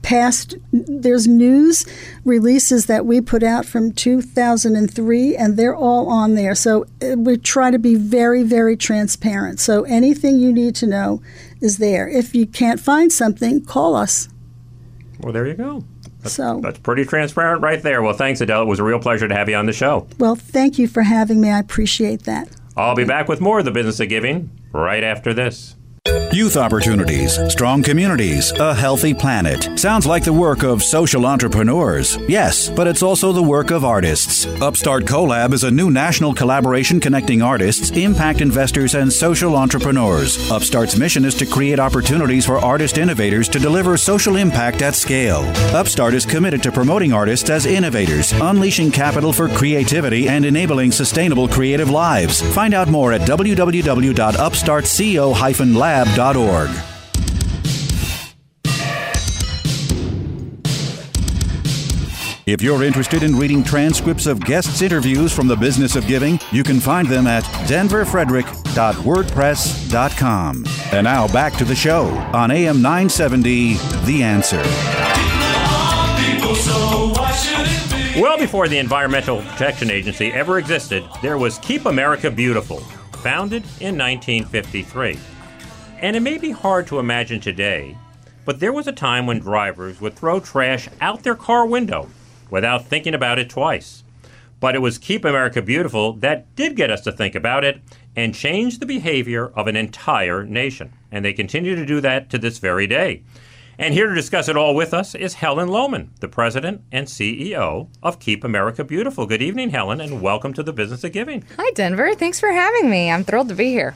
past there's news releases that we put out from 2003 and they're all on there. So uh, we try to be very very transparent. So anything you need to know is there. If you can't find something call us. Well there you go. That's, so that's pretty transparent right there. Well thanks adele. It was a real pleasure to have you on the show. Well thank you for having me. I appreciate that. I'll be back with more of the business of giving right after this Youth opportunities, strong communities, a healthy planet. Sounds like the work of social entrepreneurs. Yes, but it's also the work of artists. Upstart CoLab is a new national collaboration connecting artists, impact investors, and social entrepreneurs. Upstart's mission is to create opportunities for artist innovators to deliver social impact at scale. Upstart is committed to promoting artists as innovators, unleashing capital for creativity, and enabling sustainable creative lives. Find out more at www.upstartco-lab lab.org. If you're interested in reading transcripts of guests' interviews from the business of giving, you can find them at denverfrederick.wordpress.com. And now back to the show on AM 970 The Answer. Well, before the Environmental Protection Agency ever existed, there was Keep America Beautiful, founded in 1953. And it may be hard to imagine today, but there was a time when drivers would throw trash out their car window without thinking about it twice. But it was Keep America Beautiful that did get us to think about it and change the behavior of an entire nation. And they continue to do that to this very day. And here to discuss it all with us is Helen Lowman, the president and CEO of Keep America Beautiful. Good evening, Helen, and welcome to the Business of Giving. Hi, Denver. Thanks for having me. I'm thrilled to be here.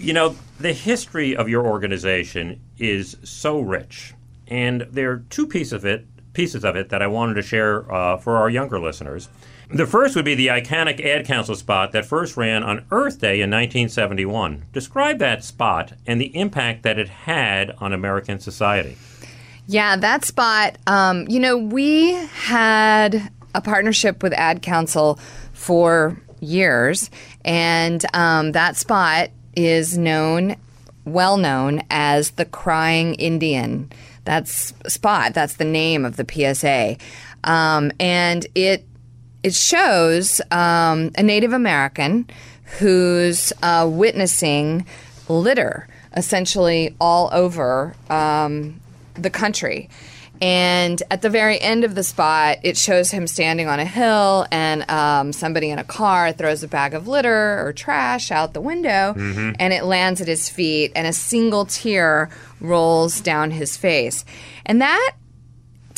You know, the history of your organization is so rich, and there are two pieces of it pieces of it that I wanted to share uh, for our younger listeners. The first would be the iconic Ad Council spot that first ran on Earth Day in 1971. Describe that spot and the impact that it had on American society. Yeah, that spot, um, you know, we had a partnership with Ad Council for years, and um, that spot is known, well known as the Crying Indian. That's Spot. That's the name of the PSA, um, and it it shows um, a Native American who's uh, witnessing litter essentially all over um, the country. And at the very end of the spot, it shows him standing on a hill, and um, somebody in a car throws a bag of litter or trash out the window, mm-hmm. and it lands at his feet, and a single tear rolls down his face. And that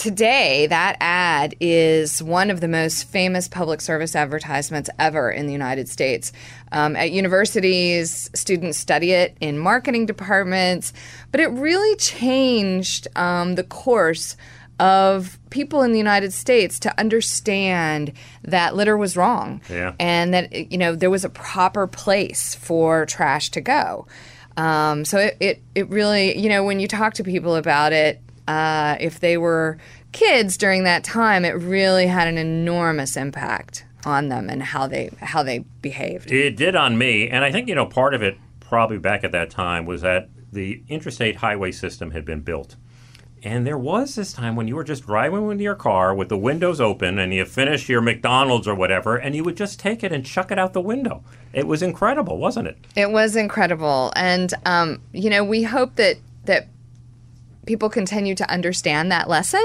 today, that ad is one of the most famous public service advertisements ever in the United States. Um, at universities, students study it in marketing departments, but it really changed um, the course of people in the United States to understand that litter was wrong Yeah. and that you know there was a proper place for trash to go. Um, so it, it it really you know when you talk to people about it, uh, if they were kids during that time, it really had an enormous impact on them and how they how they behaved. It did on me, and I think you know part of it probably back at that time was that the interstate highway system had been built. And there was this time when you were just driving with your car with the windows open and you finished your McDonald's or whatever, and you would just take it and chuck it out the window. It was incredible, wasn't it? It was incredible, and um, you know we hope that that people continue to understand that lesson.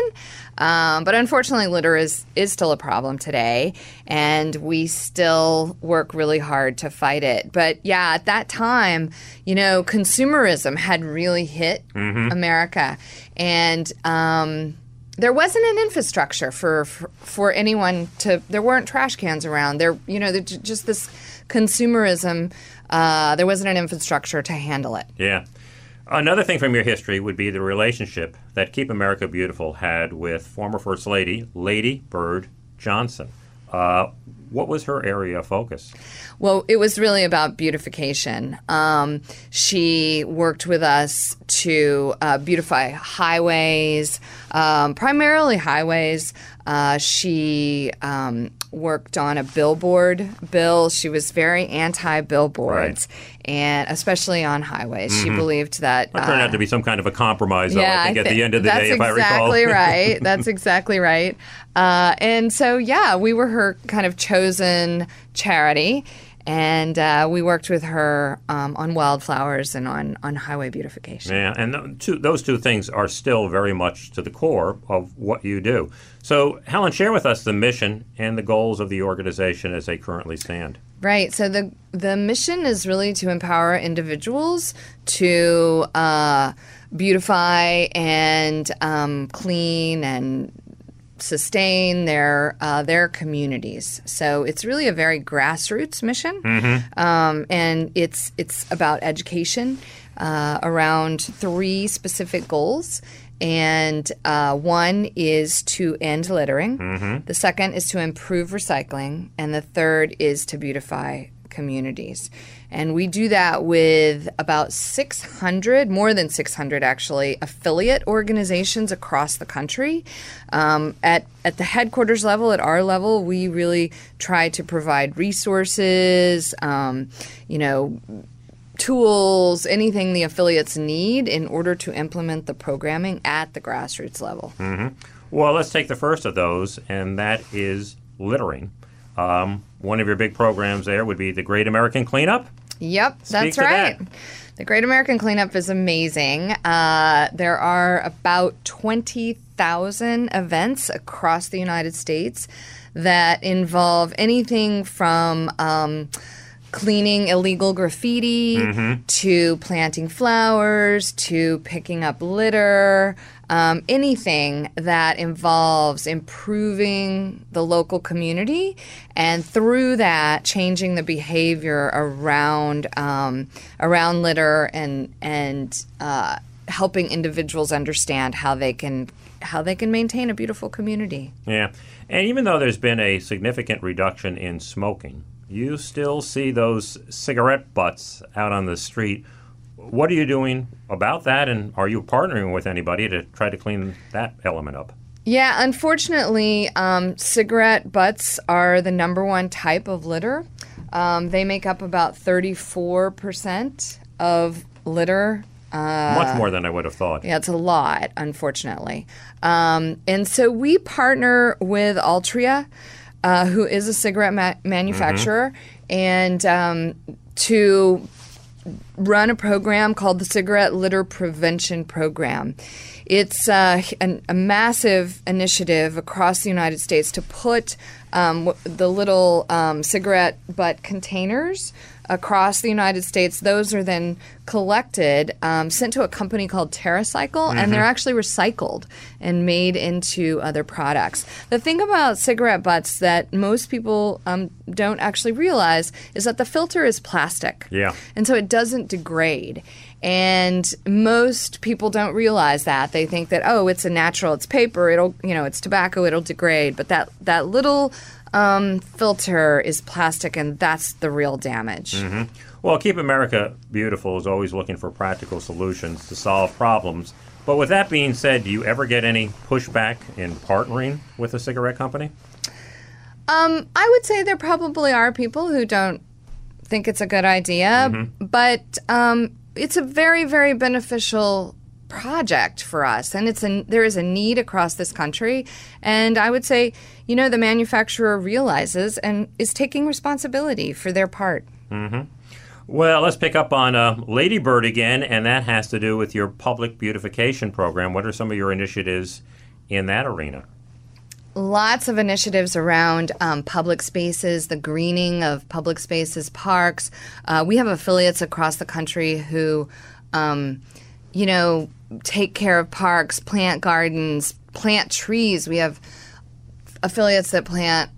Um, but unfortunately, litter is is still a problem today, and we still work really hard to fight it. But yeah, at that time, you know, consumerism had really hit America, and um, there wasn't an infrastructure for, for for anyone to. There weren't trash cans around. There, you know, just this consumerism. Uh, there wasn't an infrastructure to handle it. Yeah. Another thing from your history would be the relationship that Keep America Beautiful had with former First Lady, Lady Bird Johnson. Uh, what was her area of focus? Well, it was really about beautification. Um, she worked with us to uh, beautify highways, um, primarily highways. Uh, she um, worked on a billboard bill. She was very anti billboards, and especially on highways. She believed that. It turned uh, out to be some kind of a compromise, though, I think, at the end of the that's day, if I recall. exactly right. That's exactly right. Uh, and so, yeah, we were her kind of chosen charity, and uh, we worked with her um, on wildflowers and on, on highway beautification. Yeah, and th- two, those two things are still very much to the core of what you do. So, Helen, share with us the mission and the goals of the organization as they currently stand. Right. So the the mission is really to empower individuals to uh, beautify and um, clean and sustain their uh, their communities. So it's really a very grassroots mission, um, and it's it's about education uh, around three specific goals. And uh, one is to end littering. The second is to improve recycling, and the third is to beautify communities. And we do that with about 600, more than 600 actually, affiliate organizations across the country. Um, at, at the headquarters level, at our level, we really try to provide resources, um, you know, tools, anything the affiliates need in order to implement the programming at the grassroots level. Well, let's take the first of those, and that is littering. Um, one of your big programs there would be the Great American Cleanup. Yep, that's right. that. The Great American Cleanup is amazing. Uh, there are about 20,000 events across the United States that involve anything from um, cleaning illegal graffiti to planting flowers to picking up litter. Um, anything that involves improving the local community and through that changing the behavior around um, around litter and and uh, helping individuals understand how they can how they can maintain a beautiful community. Yeah. And even though there's been a significant reduction in smoking, you still see those cigarette butts out on the street. What are you doing about that? And are you partnering with anybody to try to clean that element up? Yeah, unfortunately, um, cigarette butts are the number one type of litter. Um, they make up about 34% of litter. Uh, Much more than I would have thought. yeah, it's a lot, unfortunately. Um, and so we partner with Altria, uh, who is a cigarette ma- manufacturer, and um, to run a program called the Cigarette Litter Prevention Program. It's uh, an, a massive initiative across the United States to put um, the little um, cigarette butt containers across the United States. Those are then collected, um, sent to a company called TerraCycle, mm-hmm. and they're actually recycled and made into other products. The thing about cigarette butts that most people um, don't actually realize is that the filter is plastic. Yeah. And so it doesn't degrade. And most people don't realize that. They think that, oh, it's a natural, it's paper, it'll, you know, it's tobacco, it'll degrade. But that, that little um, filter is plastic, and that's the real damage. Mm-hmm. Well, Keep America Beautiful is always looking for practical solutions to solve problems. But with that being said, do you ever get any pushback in partnering with a cigarette company? Um, I would say there probably are people who don't think it's a good idea, mm-hmm. but um, it's a very, very beneficial project for us, and it's a, there is a need across this country. And I would say, you know, the manufacturer realizes and is taking responsibility for their part. Mm-hmm. Well, let's pick up on uh, Lady Bird again, and that has to do with your public beautification program. What are some of your initiatives in that arena? Lots of initiatives around um, public spaces, the greening of public spaces, parks. Uh, we have affiliates across the country who, um, you know, take care of parks, plant gardens, plant trees. We have affiliates that plant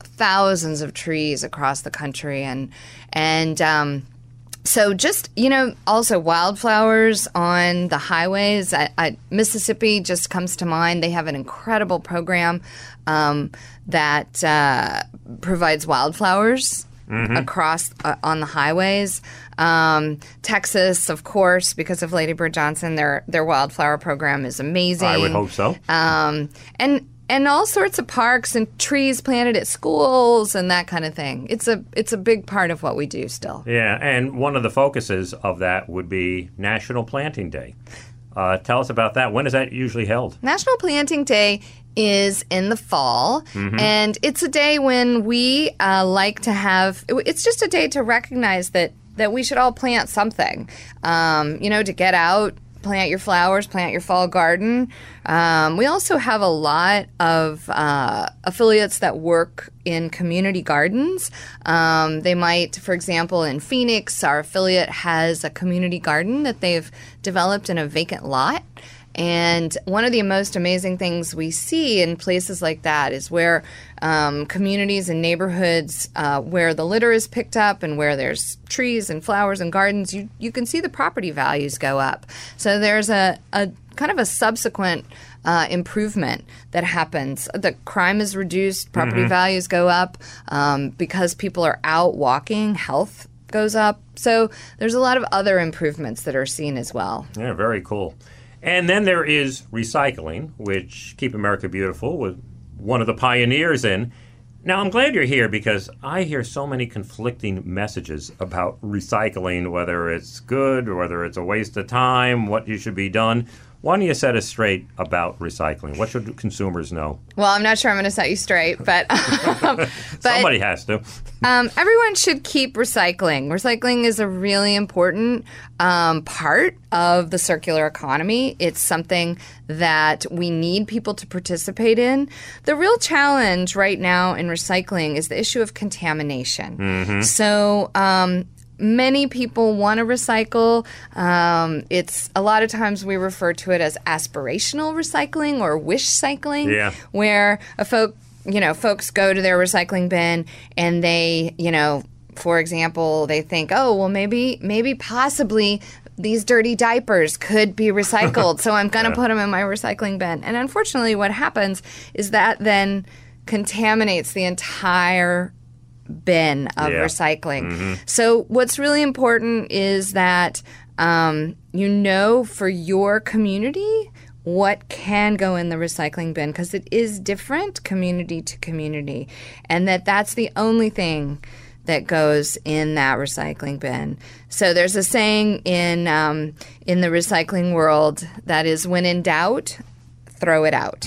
thousands of trees across the country, and and um, so just you know, also wildflowers on the highways. I, I, Mississippi just comes to mind. They have an incredible program um, that uh, provides wildflowers mm-hmm. across uh, on the highways. Um, Texas, of course, because of Lady Bird Johnson, their their wildflower program is amazing. I would hope so. Um, and and all sorts of parks and trees planted at schools and that kind of thing. It's a it's a big part of what we do still. Yeah, and one of the focuses of that would be National Planting Day. Uh, tell us about that. When is that usually held? National Planting Day is in the fall, mm-hmm. and it's a day when we uh, like to have. It's just a day to recognize that that we should all plant something. Um, you know, to get out, plant your flowers, plant your fall garden. Um, we also have a lot of uh, affiliates that work in community gardens. Um, they might, for example, in Phoenix, our affiliate has a community garden that they've developed in a vacant lot. And one of the most amazing things we see in places like that is where um, communities and neighborhoods uh, where the litter is picked up and where there's trees and flowers and gardens, you, you can see the property values go up. So there's a, a kind of a subsequent uh, improvement that happens. The crime is reduced, property mm-hmm. values go up um, because people are out walking, health goes up. So there's a lot of other improvements that are seen as well. Yeah, very cool. And then there is recycling, which Keep America Beautiful was one of the pioneers in. Now, I'm glad you're here because I hear so many conflicting messages about recycling, whether it's good or whether it's a waste of time, what you should be done. Why don't you set us straight about recycling? What should consumers know? Well, I'm not sure I'm going to set you straight, but, um, but somebody has to. um, everyone should keep recycling. Recycling is a really important um, part of the circular economy. It's something that we need people to participate in. The real challenge right now in recycling is the issue of contamination. Mm-hmm. So, um, many people want to recycle. Um, it's a lot of times we refer to it as aspirational recycling or wish cycling, yeah. where a folk, you know, folks go to their recycling bin and they, you know, for example, they think, oh, well, maybe, maybe, possibly these dirty diapers could be recycled, so I'm going to yeah. put them in my recycling bin. And unfortunately, what happens is that then contaminates the entire bin of yeah. recycling. Mm-hmm. So, what's really important is that um, you know for your community what can go in the recycling bin because it is different community to community, and that that's the only thing that goes in that recycling bin. So there's a saying in um, in the recycling world that is, "When in doubt, throw it out."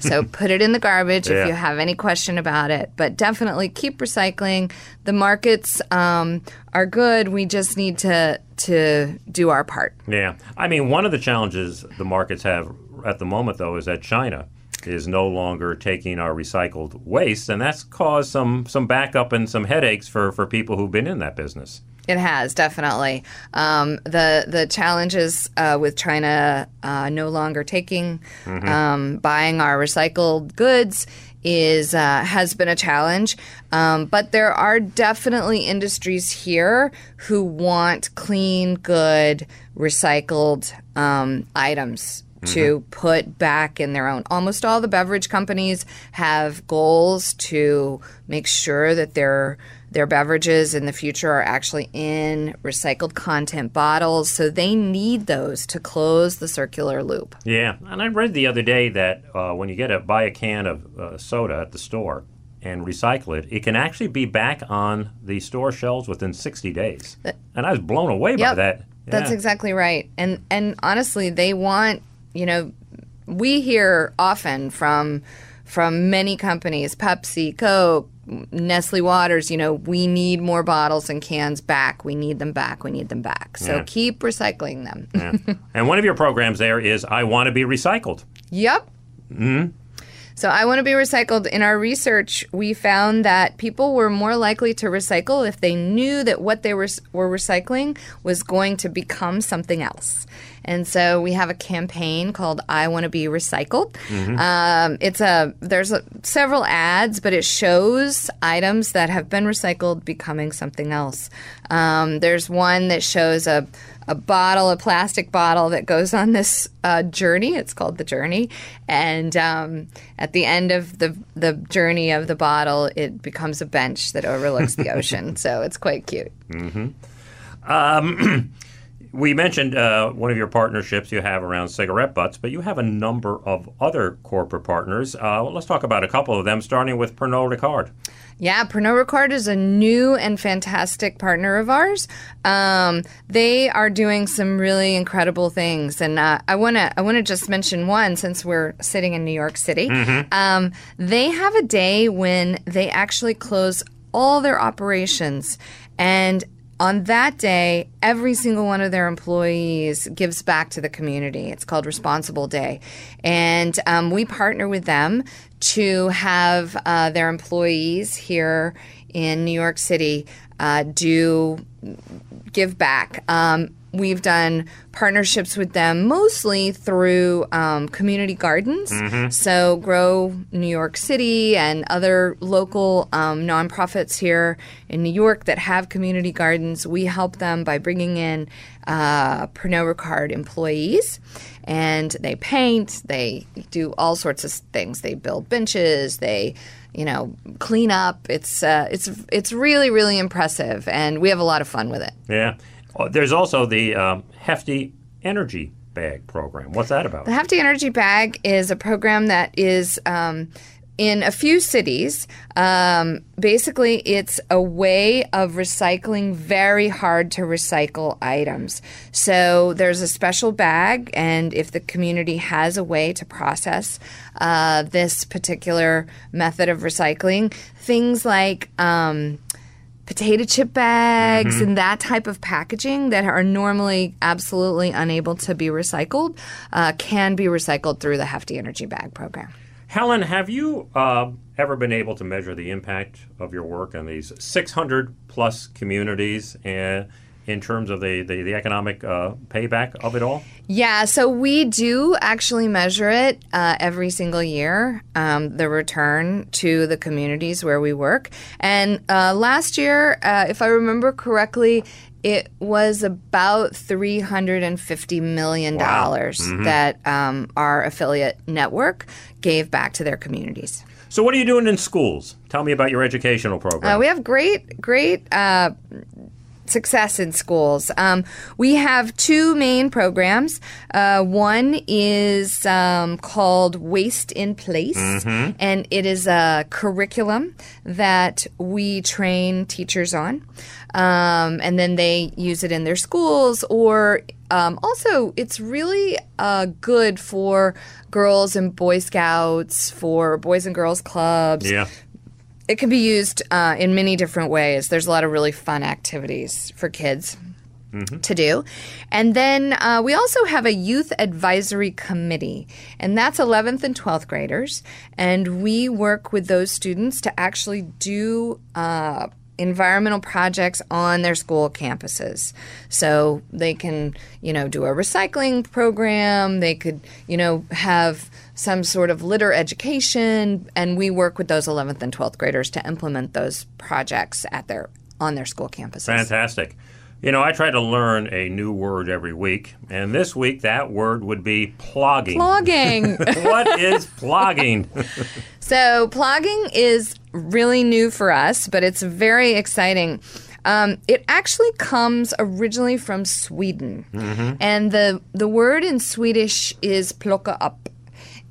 so put it in the garbage Yeah. if you have any question about it. But definitely keep recycling. The markets um, are good. We just need to to do our part. Yeah. I mean, one of the challenges the markets have at the moment, though, is that China is no longer taking our recycled waste, and that's caused some, some backup and some headaches for, for people who've been in that business. It has definitely um, the the challenges uh, with China uh, no longer taking um, buying our recycled goods is uh, has been a challenge. Um, but there are definitely industries here who want clean, good, recycled um, items. To put back in their own. Almost all the beverage companies have goals to make sure that their their beverages in the future are actually in recycled content bottles. So they need those to close the circular loop. Yeah, and I read the other day that uh, when you get a buy a can of uh, soda at the store and recycle it, it can actually be back on the store shelves within 60 days. And I was blown away by Yep. that. That's exactly right. And and honestly, they want, you know, we hear often from from many companies, Pepsi, Coke, Nestle Waters, you know, we need more bottles and cans back. We need them back. We need them back. So Yeah. keep recycling them. Yeah. and one of your programs there is I Want to Be Recycled. Yep. Mm-hmm. So I want to be recycled. In our research, we found that people were more likely to recycle if they knew that what they were, were recycling was going to become something else. And so we have a campaign called "I Want to Be Recycled." Um, it's a there's a, several ads, but it shows items that have been recycled becoming something else. Um, there's one that shows a a bottle, a plastic bottle that goes on this uh, journey. It's called the journey, and um, at the end of the the journey of the bottle, it becomes a bench that overlooks the ocean. So it's quite cute. We mentioned uh, one of your partnerships you have around cigarette butts, but you have a number of other corporate partners. Uh, well, let's talk about a couple of them, starting with Pernod Ricard. Yeah, Pernod Ricard is a new and fantastic partner of ours. Um, they are doing some really incredible things, and uh, I want to I want to just mention one since we're sitting in New York City. Um, they have a day when they actually close all their operations and. On that day, every single one of their employees gives back to the community. It's called Responsible Day. And um, we partner with them to have uh, their employees here in New York City uh, do give back. Um, we've done partnerships with them mostly through um, community gardens. So, Grow New York City and other local um, nonprofits here in New York that have community gardens, we help them by bringing in uh, Pernod Ricard employees. And they paint, they do all sorts of things. They build benches, they you know, clean up. It's uh, it's it's really really impressive, and we have a lot of fun with it. Yeah. Uh, There's also the um, Hefty Energy Bag program. What's that about? The Hefty Energy Bag is a program that is um, in a few cities. Um, basically, it's a way of recycling very hard to recycle items. So there's a special bag, and if the community has a way to process uh, this particular method of recycling, things like um, potato chip bags and that type of packaging that are normally absolutely unable to be recycled uh, can be recycled through the Hefty Energy Bag program. Helen, have you uh, ever been able to measure the impact of your work in these 600 plus communities and in terms of the, the, the economic uh, payback of it all? Yeah, so we do actually measure it uh, every single year, um, the return to the communities where we work. And uh, last year, uh, if I remember correctly, it was about $350 million that um, our affiliate network gave back to their communities. So, what are you doing in schools? Tell me about your educational program. Uh, we have great, great uh, success in schools. Um, we have two main programs. Uh, one is um, called Waste in Place, and it is a curriculum that we train teachers on. Um, and then they use it in their schools or um, also it's really uh, good for girls and Boy Scouts, for Boys and Girls Clubs. Yeah. It can be used uh, in many different ways. There's a lot of really fun activities for kids to do. And then uh, we also have a youth advisory committee, and that's 11th and 12th graders. And we work with those students to actually do. Uh, environmental projects on their school campuses. So they can you know do a recycling program. They could you know have some sort of litter education. And we work with those 11th and 12th graders to implement those projects at their on their school campuses. Fantastic. You know, I try to learn a new word every week, and this week that word would be plogging. Plogging. what is plogging? so, plogging is really new for us, but it's very exciting. Um, it actually comes originally from Sweden, and the the word in Swedish is plocka up,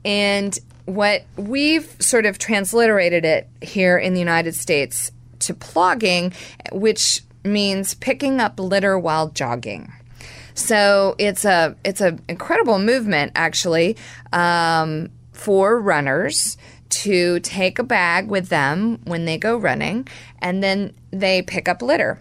and what we've sort of transliterated it here in the United States to plogging, which means picking up litter while jogging. So it's a it's an incredible movement actually um, for runners to take a bag with them when they go running, and then they pick up litter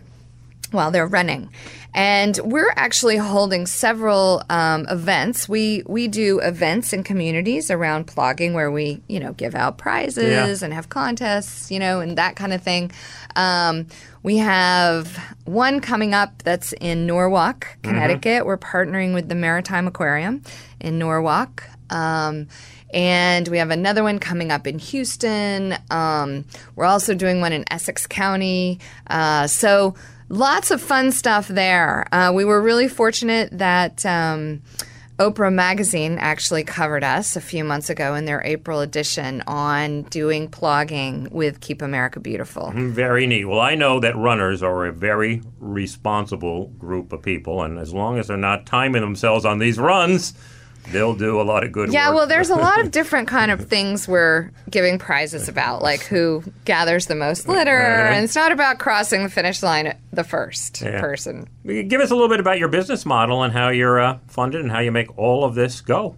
while they're running. And we're actually holding several um, events. We we do events in communities around plogging where we you know give out prizes Yeah. and have contests, you know, and that kind of thing. Um, we have one coming up that's in Norwalk, Connecticut. We're partnering with the Maritime Aquarium in Norwalk. Um, and we have another one coming up in Houston. Um, we're also doing one in Essex County. Uh, so lots of fun stuff there. Uh, we were really fortunate that. Um, Oprah Magazine actually covered us a few months ago in their April edition on doing plogging with Keep America Beautiful. Very neat. Well, I know that runners are a very responsible group of people, and as long as they're not timing themselves on these runs, they'll do a lot of good Yeah, work. well, there's a lot of different kind of things we're giving prizes about, like who gathers the most litter, and it's not about crossing the finish line the first Yeah. person. Give us a little bit about your business model and how you're uh, funded and how you make all of this go.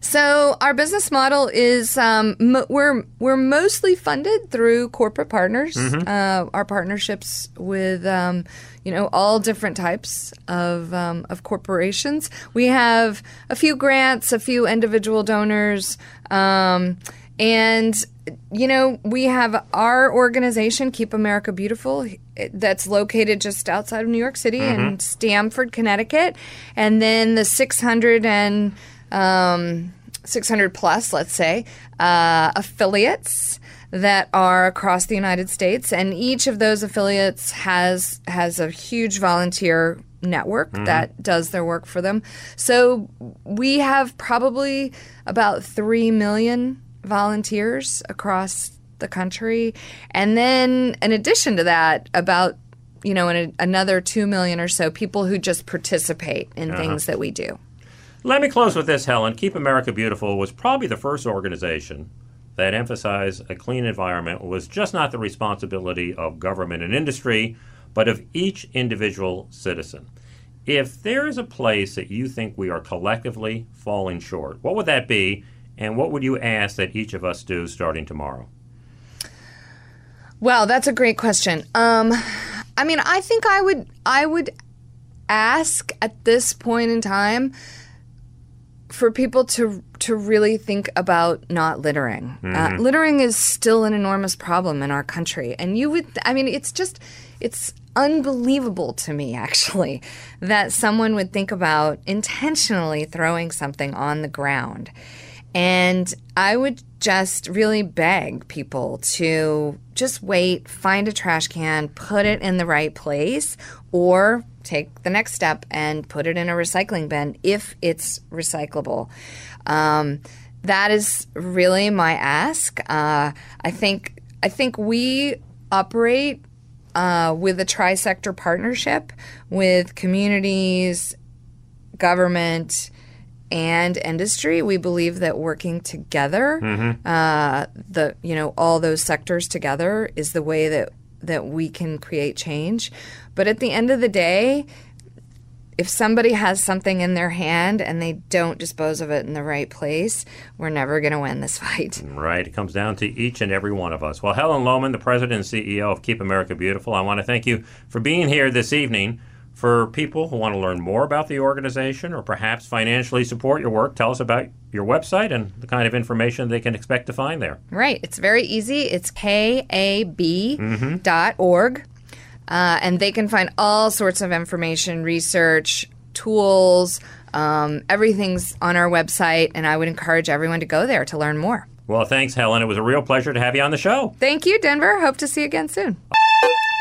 So our business model is um, we're we're mostly funded through corporate partners. Uh, our partnerships with um, you know all different types of um, of corporations. We have a few grants, a few individual donors, um, and you know we have our organization, Keep America Beautiful, that's located just outside of New York City in Stamford, Connecticut, and then the six hundred and um, 600 plus, let's say, uh, affiliates that are across the United States, and each of those affiliates has has a huge volunteer network that does their work for them. So we have probably about three million volunteers across the country, and then in addition to that, about you know, an, another two million or so people who just participate in things that we do. Let me close with this, Helen. Keep America Beautiful was probably the first organization that emphasized a clean environment was just not the responsibility of government and industry, but of each individual citizen. If there is a place that you think we are collectively falling short, what would that be? And what would you ask that each of us do starting tomorrow? Well, that's a great question. Um, I mean, I think I would I would ask at this point in time for people to to really think about not littering. Uh, littering is still an enormous problem in our country, and you would I mean, it's just it's unbelievable to me actually that someone would think about intentionally throwing something on the ground. And I would just really beg people to just wait, find a trash can, put it in the right place, or take the next step and put it in a recycling bin if it's recyclable. Um, that is really my ask. Uh, I think I think we operate uh, with a tri-sector partnership with communities, government, and industry. We believe that working together, uh, the you know all those sectors together, is the way that that we can create change. But at the end of the day, if somebody has something in their hand and they don't dispose of it in the right place, we're never going to win this fight. Right. It comes down to each and every one of us. Well, Helen Lowman, the president and CEO of Keep America Beautiful, I want to thank you for being here this evening. For people who want to learn more about the organization or perhaps financially support your work, tell us about your website and the kind of information they can expect to find there. Right. It's very easy. It's kab mm-hmm. dot org. Uh, and they can find all sorts of information, research, tools. Um, everything's on our website, and I would encourage everyone to go there to learn more. Well, thanks, Helen. It was a real pleasure to have you on the show. Thank you, Denver. Hope to see you again soon.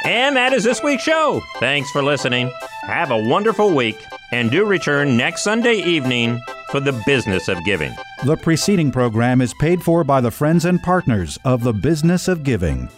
And that is this week's show. Thanks for listening. Have a wonderful week, and do return next Sunday evening for the business of giving. The preceding program is paid for by the friends and partners of the Business of Giving.